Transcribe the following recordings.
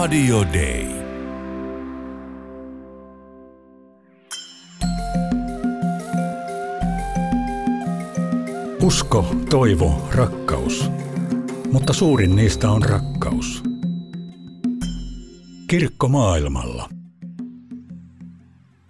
Radio Day. Usko, toivo, rakkaus. Mutta suurin niistä on rakkaus. Kirkko maailmalla.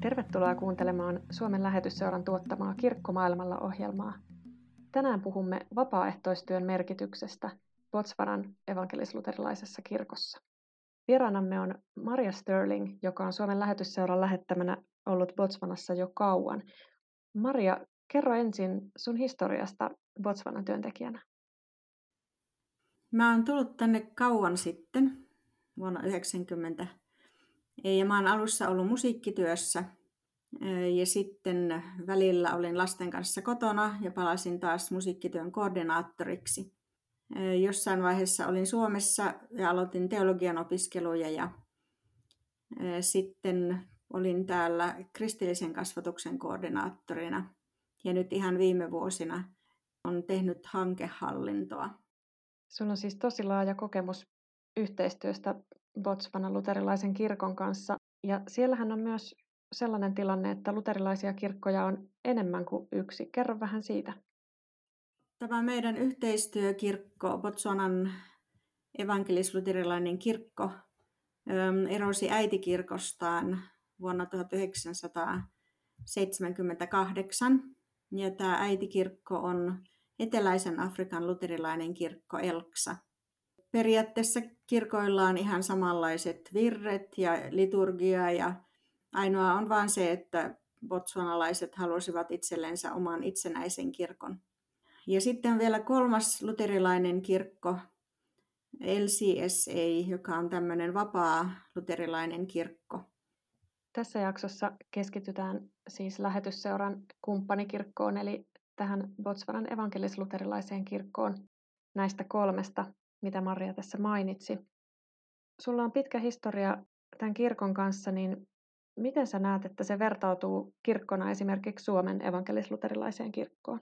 Tervetuloa kuuntelemaan Suomen lähetysseuran tuottamaa Kirkko maailmalla ohjelmaa. Tänään puhumme vapaaehtoistyön merkityksestä Botswanan evankelisluterilaisessa kirkossa. Vieraanamme on Maria Sterling, joka on Suomen lähetysseuran lähettämänä ollut Botswanassa jo kauan. Maria, kerro ensin sun historiasta Botswanan työntekijänä. Mä oon tullut tänne kauan sitten, vuonna 90. Ja mä oon alussa ollut musiikkityössä ja sitten välillä olin lasten kanssa kotona ja palasin taas musiikkityön koordinaattoriksi. Jossain vaiheessa olin Suomessa ja aloitin teologian opiskeluja ja sitten olin täällä kristillisen kasvatuksen koordinaattorina ja nyt ihan viime vuosina on tehnyt hankehallintoa. Sulla on siis tosi laaja kokemus yhteistyöstä Botswanan luterilaisen kirkon kanssa ja siellähän on myös sellainen tilanne, että luterilaisia kirkkoja on enemmän kuin yksi. Kerro vähän siitä. Tämä meidän yhteistyökirkko, Botswanan evankelisluterilainen kirkko, erosi äitikirkostaan vuonna 1978. Ja tämä äitikirkko on Eteläisen Afrikan luterilainen kirkko Elksa. Periaatteessa kirkoilla on ihan samanlaiset virret ja liturgia ja ainoa on vain se, että botswanalaiset halusivat itsellensä oman itsenäisen kirkon. Ja sitten on vielä kolmas luterilainen kirkko, LCSA, joka on tämmöinen vapaa luterilainen kirkko. Tässä jaksossa keskitytään siis lähetysseuran kumppanikirkkoon, eli tähän Botswanan evankelis-luterilaiseen kirkkoon näistä kolmesta, mitä Maria tässä mainitsi. Sulla on pitkä historia tämän kirkon kanssa, niin miten sä näet, että se vertautuu kirkkona esimerkiksi Suomen evankelis-luterilaiseen kirkkoon?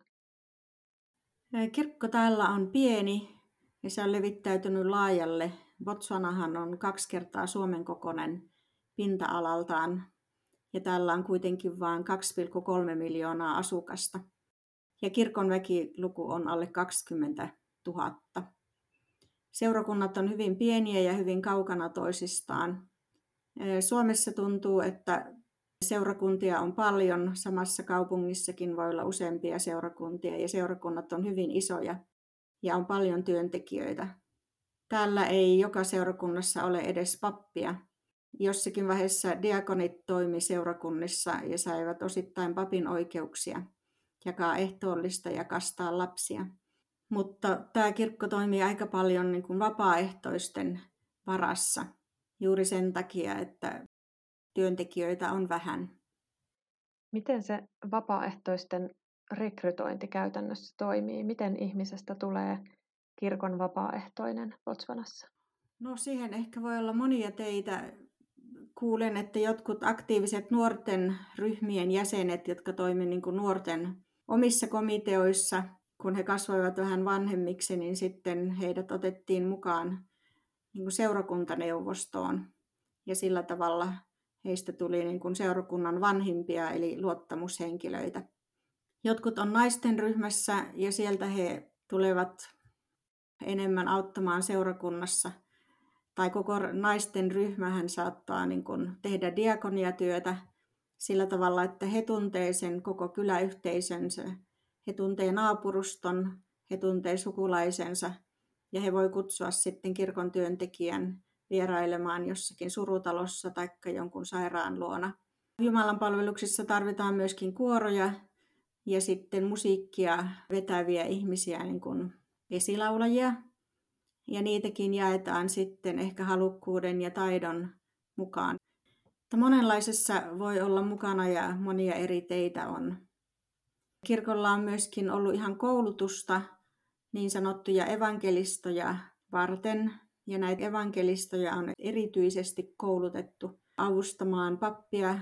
Kirkko täällä on pieni ja se on levittäytynyt laajalle. Botswanahan on kaksi kertaa Suomen kokoinen pinta-alaltaan ja täällä on kuitenkin vain 2,3 miljoonaa asukasta. Ja kirkon väkiluku on alle 20 000. Seurakunnat on hyvin pieniä ja hyvin kaukana toisistaan. Suomessa tuntuu, että seurakuntia on paljon. Samassa kaupungissakin voi olla useampia seurakuntia ja seurakunnat on hyvin isoja ja on paljon työntekijöitä. Täällä ei joka seurakunnassa ole edes pappia. Jossakin vaiheessa diakonit toimi seurakunnissa ja saivat osittain papin oikeuksia jakaa ehtoollista ja kastaa lapsia. Mutta tämä kirkko toimii aika paljon niin kuin vapaaehtoisten varassa juuri sen takia, että työntekijöitä on vähän. Miten se vapaaehtoisten rekrytointi käytännössä toimii? Miten ihmisestä tulee kirkon vapaaehtoinen Botswanassa? No siihen ehkä voi olla monia teitä. Kuulen, että jotkut aktiiviset nuorten ryhmien jäsenet, jotka toimivat niin nuorten omissa komiteoissa, kun he kasvoivat vähän vanhemmiksi, niin sitten heidät otettiin mukaan niin seurakuntaneuvostoon. Ja sillä tavalla heistä tuli niin kuin seurakunnan vanhimpia, eli luottamushenkilöitä. Jotkut on naisten ryhmässä ja sieltä he tulevat enemmän auttamaan seurakunnassa. Tai koko naisten ryhmähän saattaa niin kuin tehdä diakoniatyötä sillä tavalla, että he tuntee sen koko kyläyhteisönsä. He tuntee naapuruston, he tuntee sukulaisensa ja he voi kutsua sitten kirkon työntekijän vierailemaan jossakin surutalossa tai jonkun sairaan luona. Jumalan palveluksissa tarvitaan myöskin kuoroja ja sitten musiikkia vetäviä ihmisiä, niin kuin esilaulajia. Ja niitäkin jaetaan sitten ehkä halukkuuden ja taidon mukaan. Monenlaisessa voi olla mukana ja monia eri teitä on. Kirkolla on myöskin ollut ihan koulutusta niin sanottuja evankelistoja varten, ja näitä evankelistoja on erityisesti koulutettu avustamaan pappia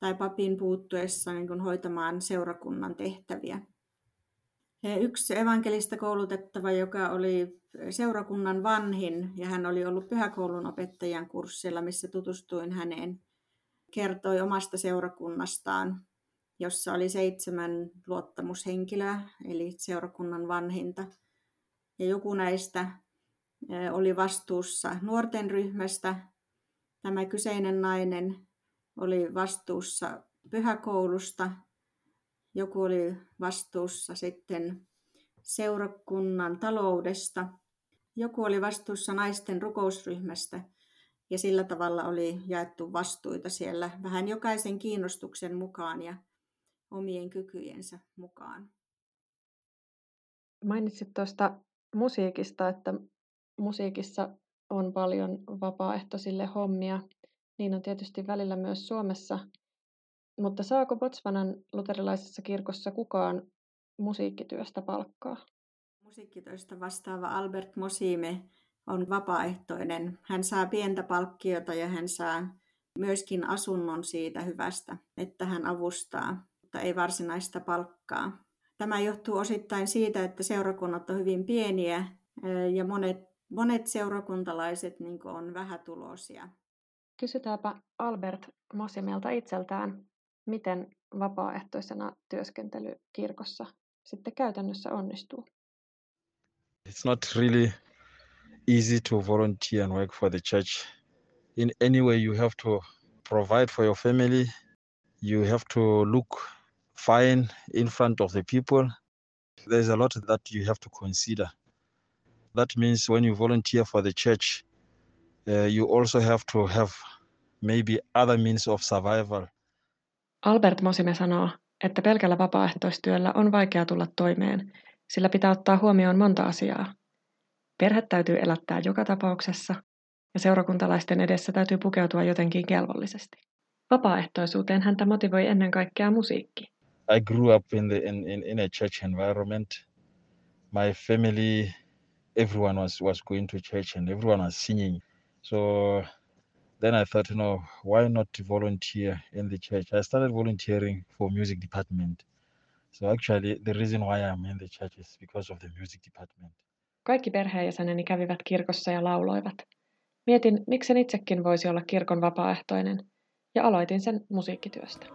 tai papin puuttuessa niin kuin hoitamaan seurakunnan tehtäviä. Yksi evankelista koulutettava, joka oli seurakunnan vanhin ja hän oli ollut pyhäkoulun opettajan kurssilla, missä tutustuin häneen, kertoi omasta seurakunnastaan, jossa oli seitsemän luottamushenkilöä, eli seurakunnan vanhinta. Ja joku näistä oli vastuussa nuorten ryhmästä. Tämä kyseinen nainen oli vastuussa pyhäkoulusta. Joku oli vastuussa sitten seurakunnan taloudesta. Joku oli vastuussa naisten rukousryhmästä ja sillä tavalla oli jaettu vastuita siellä vähän jokaisen kiinnostuksen mukaan ja omien kykyjensä mukaan. Mainitsit tuosta musiikista, että musiikissa on paljon vapaaehtoisille hommia. Niin on tietysti välillä myös Suomessa. Mutta saako Botswanan luterilaisessa kirkossa kukaan musiikkityöstä palkkaa? Musiikkityöstä vastaava Albert Mosime on vapaaehtoinen. Hän saa pientä palkkiota ja hän saa myöskin asunnon siitä hyvästä, että hän avustaa, mutta ei varsinaista palkkaa. Tämä johtuu osittain siitä, että seurakunnat on hyvin pieniä ja monet, monet seurakuntalaiset niin on vähätuloisia. Kysytäänpä Albert Mosimelta itseltään, miten vapaaehtoisena työskentely kirkossa sitten käytännössä onnistuu? It's not really easy to volunteer and work for the church. In any way, you have to provide for your family. You have to look fine in front of the people. There's a lot that you have to consider. That means when you volunteer for the church, uh, you also have to have maybe other means of survival. Albert Mosime sanoo, että pelkällä vapaaehtoistyöllä on vaikea tulla toimeen, sillä pitää ottaa huomioon monta asiaa. Perhe täytyy elättää joka tapauksessa, ja seurakuntalaisten edessä täytyy pukeutua jotenkin kelvollisesti. Vapaaehtoisuuteen häntä motivoi ennen kaikkea musiikki. I grew up in, the, in, in, in a church environment. My family, everyone was, was going to church and everyone was singing. So then I thought, you know, why not volunteer in the church? I started volunteering for music department. So actually, the reason why I'm in the church is because of the music department. Kaikki perheenjäseneni kävivät kirkossa ja lauloivat. Mietin, miksen itsekin voisi olla kirkon vapaaehtoinen, ja aloitin sen musiikkityöstä.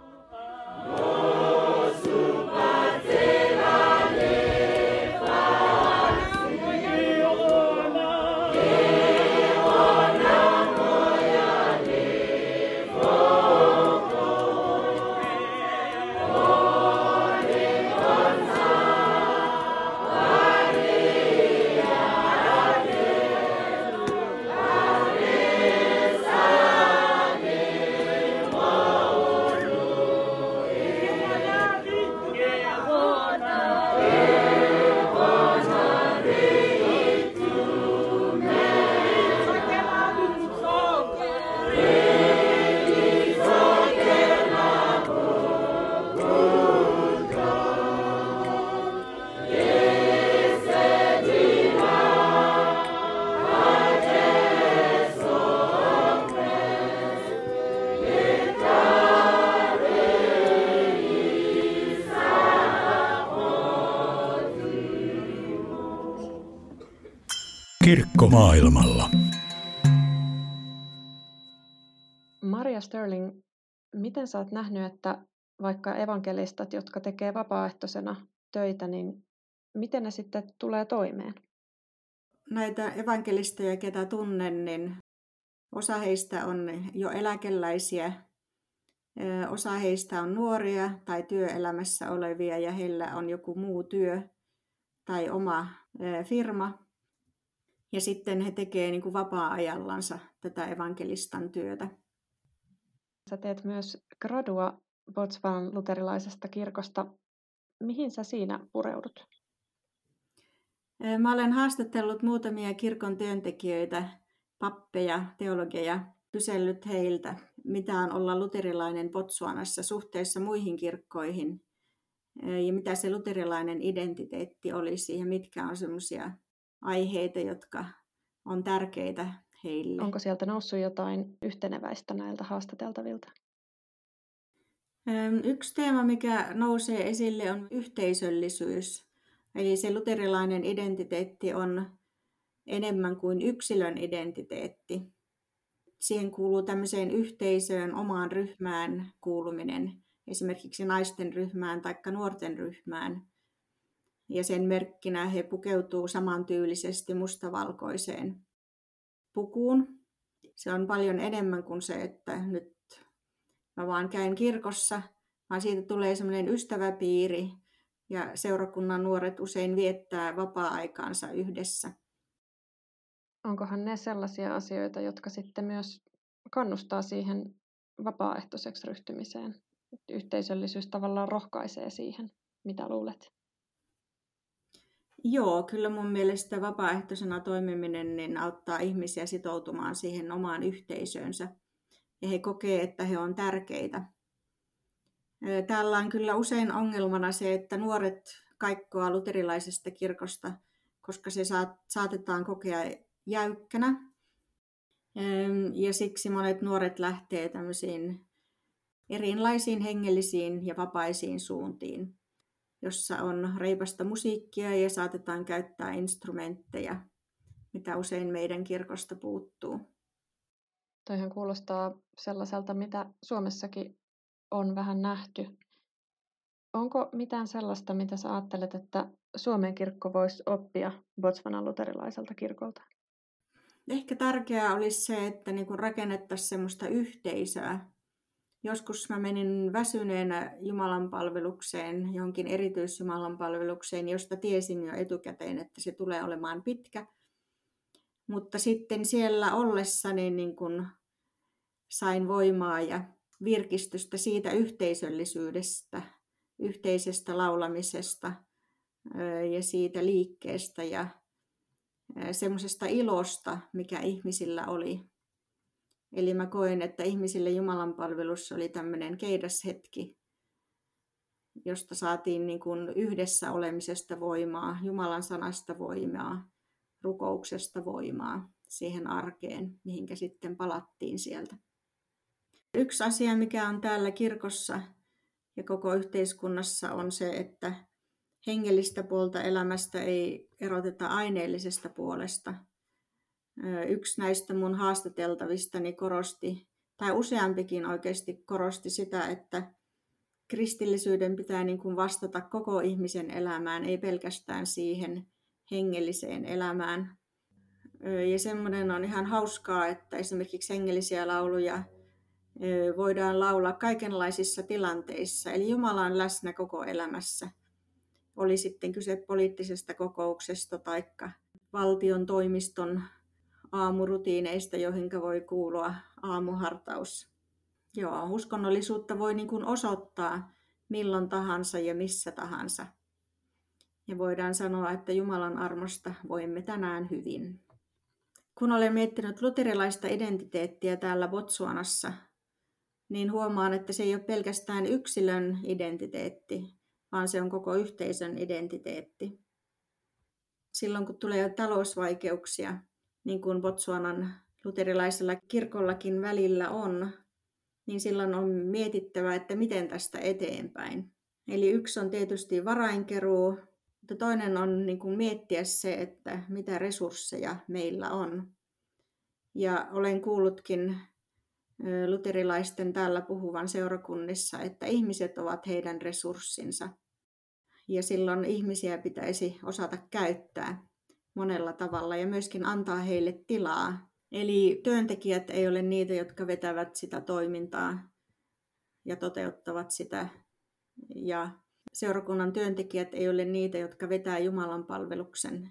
Kirkko maailmalla. Maria Sterling, miten sä oot nähnyt, että vaikka evankelistat, jotka tekee vapaaehtoisena töitä, niin miten ne sitten tulee toimeen? Näitä evankelistoja, ketä tunnen, niin osa heistä on jo eläkeläisiä, osa heistä on nuoria tai työelämässä olevia ja heillä on joku muu työ tai oma firma, ja sitten he tekevät niin kuin vapaa-ajallansa tätä evankelistan työtä. Sä teet myös gradua Botswanan luterilaisesta kirkosta. Mihin sä siinä pureudut? Mä olen haastatellut muutamia kirkon työntekijöitä, pappeja, teologeja, kysellyt heiltä, mitä on olla luterilainen Botswanassa suhteessa muihin kirkkoihin ja mitä se luterilainen identiteetti olisi ja mitkä on semmoisia aiheita, jotka on tärkeitä heille. Onko sieltä noussut jotain yhteneväistä näiltä haastateltavilta? Yksi teema, mikä nousee esille, on yhteisöllisyys. Eli se luterilainen identiteetti on enemmän kuin yksilön identiteetti. Siihen kuuluu tämmöiseen yhteisöön, omaan ryhmään kuuluminen, esimerkiksi naisten ryhmään tai nuorten ryhmään. Ja sen merkkinä he pukeutuu samantyylisesti mustavalkoiseen pukuun. Se on paljon enemmän kuin se, että nyt mä vaan käyn kirkossa, vaan siitä tulee semmoinen ystäväpiiri ja seurakunnan nuoret usein viettää vapaa-aikaansa yhdessä. Onkohan ne sellaisia asioita, jotka sitten myös kannustaa siihen vapaaehtoiseksi ryhtymiseen? Yhteisöllisyys tavallaan rohkaisee siihen. Mitä luulet? Joo, kyllä mun mielestä vapaaehtoisena toimiminen niin auttaa ihmisiä sitoutumaan siihen omaan yhteisöönsä. Ja he kokee, että he on tärkeitä. Täällä on kyllä usein ongelmana se, että nuoret kaikkoa luterilaisesta kirkosta, koska se saatetaan kokea jäykkänä. Ja siksi monet nuoret lähtee tämmöisiin erilaisiin hengellisiin ja vapaisiin suuntiin, jossa on reipasta musiikkia ja saatetaan käyttää instrumentteja, mitä usein meidän kirkosta puuttuu. Toihan kuulostaa sellaiselta, mitä Suomessakin on vähän nähty. Onko mitään sellaista, mitä sä ajattelet, että Suomen kirkko voisi oppia Botswanan luterilaiselta kirkolta? Ehkä tärkeää olisi se, että niin rakennettaisiin semmoista yhteisöä. Joskus mä menin väsyneenä Jumalan palvelukseen, johonkin erityisjumalan palvelukseen, josta tiesin jo etukäteen, että se tulee olemaan pitkä. Mutta sitten siellä ollessani niin kun sain voimaa ja virkistystä siitä yhteisöllisyydestä, yhteisestä laulamisesta ja siitä liikkeestä ja semmoisesta ilosta, mikä ihmisillä oli. Eli mä koin, että ihmisille Jumalan palvelus oli tämmöinen keidashetki, josta saatiin niin kuin yhdessä olemisesta voimaa, Jumalan sanasta voimaa, rukouksesta voimaa siihen arkeen, mihinkä sitten palattiin sieltä. Yksi asia, mikä on täällä kirkossa ja koko yhteiskunnassa on se, että hengellistä puolta elämästä ei eroteta aineellisesta puolesta. Yksi näistä mun haastateltavistani korosti, tai useampikin oikeasti korosti sitä, että kristillisyyden pitää niin kuin vastata koko ihmisen elämään, ei pelkästään siihen hengelliseen elämään. Ja semmoinen on ihan hauskaa, että esimerkiksi hengellisiä lauluja voidaan laulaa kaikenlaisissa tilanteissa. Eli Jumala on läsnä koko elämässä. Oli sitten kyse poliittisesta kokouksesta tai valtion toimiston aamurutiineista, joihin voi kuulua aamuhartaus. Joo, uskonnollisuutta voi niin kuin osoittaa milloin tahansa ja missä tahansa. Ja voidaan sanoa, että Jumalan armosta voimme tänään hyvin. Kun olen miettinyt luterilaista identiteettiä täällä Botsuanassa, niin huomaan, että se ei ole pelkästään yksilön identiteetti, vaan se on koko yhteisön identiteetti. Silloin kun tulee talousvaikeuksia, niin kuin Botsuanan luterilaisella kirkollakin välillä on, niin silloin on mietittävä, että miten tästä eteenpäin. Eli yksi on tietysti varainkeruu, mutta toinen on niin kuin miettiä se, että mitä resursseja meillä on. Ja olen kuullutkin luterilaisten täällä puhuvan seurakunnissa, että ihmiset ovat heidän resurssinsa. Ja silloin ihmisiä pitäisi osata käyttää monella tavalla ja myöskin antaa heille tilaa. Eli työntekijät ei ole niitä, jotka vetävät sitä toimintaa ja toteuttavat sitä. Ja seurakunnan työntekijät ei ole niitä, jotka vetää Jumalan palveluksen,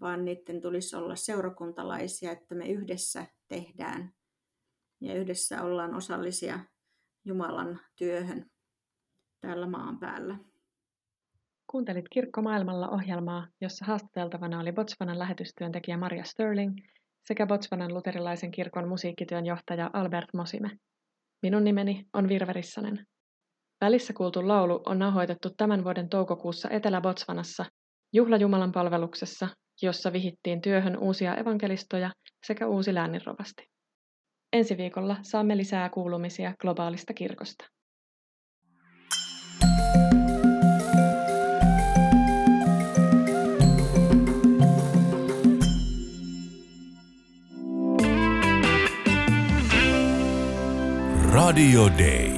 vaan niiden tulisi olla seurakuntalaisia, että me yhdessä tehdään ja yhdessä ollaan osallisia Jumalan työhön täällä maan päällä. Kuuntelit Kirkko maailmalla ohjelmaa, jossa haastateltavana oli Botswanan lähetystyöntekijä Maria Sterling sekä Botswanan luterilaisen kirkon musiikkityön johtaja Albert Mosime. Minun nimeni on Virve Rissanen. Välissä kuultu laulu on nauhoitettu tämän vuoden toukokuussa Etelä-Botswanassa Jumalan palveluksessa, jossa vihittiin työhön uusia evankelistoja sekä uusi lääninrovasti. Ensi viikolla saamme lisää kuulumisia globaalista kirkosta. Radio Day.